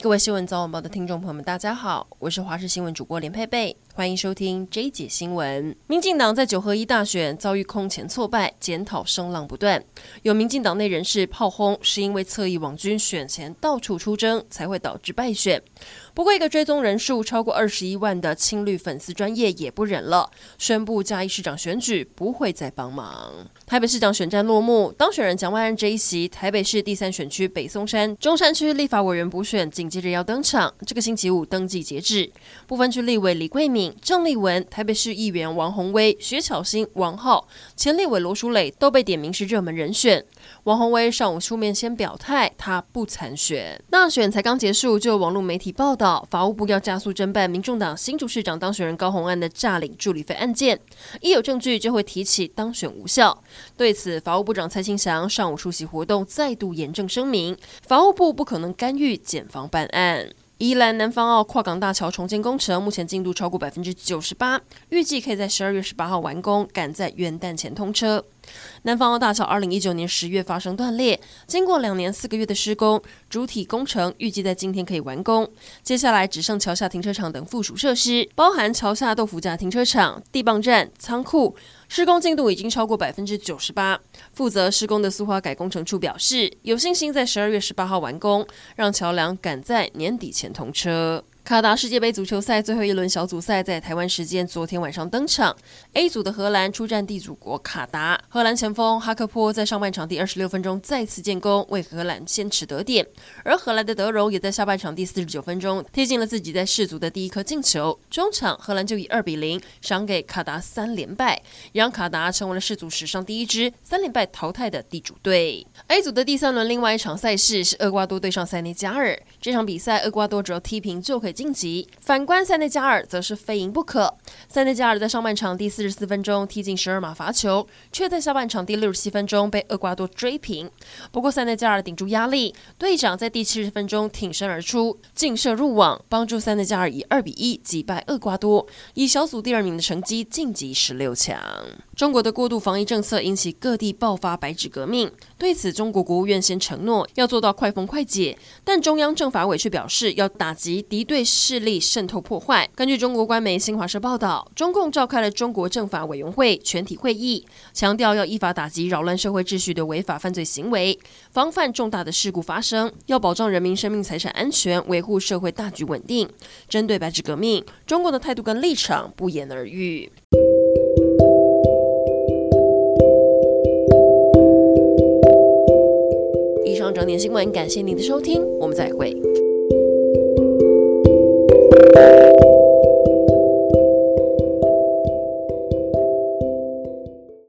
各位新闻早晚报的听众朋友们，大家好，我是华视新闻主播连佩佩，欢迎收听 J 姐新闻。民进党在九合一大选遭遇空前挫败，检讨声浪不断。有民进党内人士炮轰，是因为侧翼网军选前到处出征，才会导致败选。不过，一个追踪人数超过二十一万的青绿粉丝专业也不忍了，宣布嘉义市长选举不会再帮忙。台北市长选战落幕，当选人蒋万安这一席台北市第三选区北松山、中山区立法委员补选紧接着要登场，这个星期五登记截止。不分区立委李贵敏、郑丽文、台北市议员王宏威、薛巧欣、王浩、前立委罗淑蕾都被点名是热门人选。王宏威上午出面先表态，他不参选。大选才刚结束，就有网络媒体报道，法务部要加速侦办民众党新竹市长当选人高虹安的诈领助理费案件，一有证据就会提起当选无效。对此，法务部长蔡清祥上午出席活动，再度严正声明，法务部不可能干预检方办案。宜兰南方澳跨港大桥重建工程目前进度超过百分之九十八，预计可以在十二月十八号完工，赶在元旦前通车。南方澳大桥二零一九年十月发生断裂，经过两年四个月的施工，主体工程预计在今天可以完工。接下来只剩桥下停车场等附属设施，包含桥下豆腐架停车场、地磅站、仓库。施工进度已经超过百分之九十八。负责施工的苏花改工程处表示，有信心在十二月十八号完工，让桥梁赶在年底前通车。卡达世界杯足球赛最后一轮小组赛在台湾时间昨天晚上登场。A 组的荷兰出战地主国卡达，荷兰前锋哈克波在上半场第二十六分钟再次建功，为荷兰先取得点。而荷兰的德容也在下半场第四十九分钟贴进了自己在世足的第一颗进球。中场荷兰就以二比零赏给卡达三连败，让卡达成为了世足史上第一支三连败淘汰的地主队。A 组的第三轮另外一场赛事是厄瓜多对上塞内加尔，这场比赛厄瓜多只要踢平就可以。晋级。反观塞内加尔则是非赢不可。塞内加尔在上半场第四十四分钟踢进十二码罚球，却在下半场第六十七分钟被厄瓜多追平。不过塞内加尔顶住压力，队长在第七十分钟挺身而出，劲射入网，帮助塞内加尔以二比一击败厄瓜多，以小组第二名的成绩晋级十六强。中国的过度防疫政策引起各地爆发白纸革命。对此，中国国务院先承诺要做到快封快解，但中央政法委却表示要打击敌对势力渗透破坏。根据中国官媒新华社报道，中共召开了中国政法委员会全体会议，强调要依法打击扰乱社会秩序的违法犯罪行为，防范重大的事故发生，要保障人民生命财产安全，维护社会大局稳定。针对白纸革命，中共的态度跟立场不言而喻。以上整点新闻，感谢您的收听，我们再会。Thank you.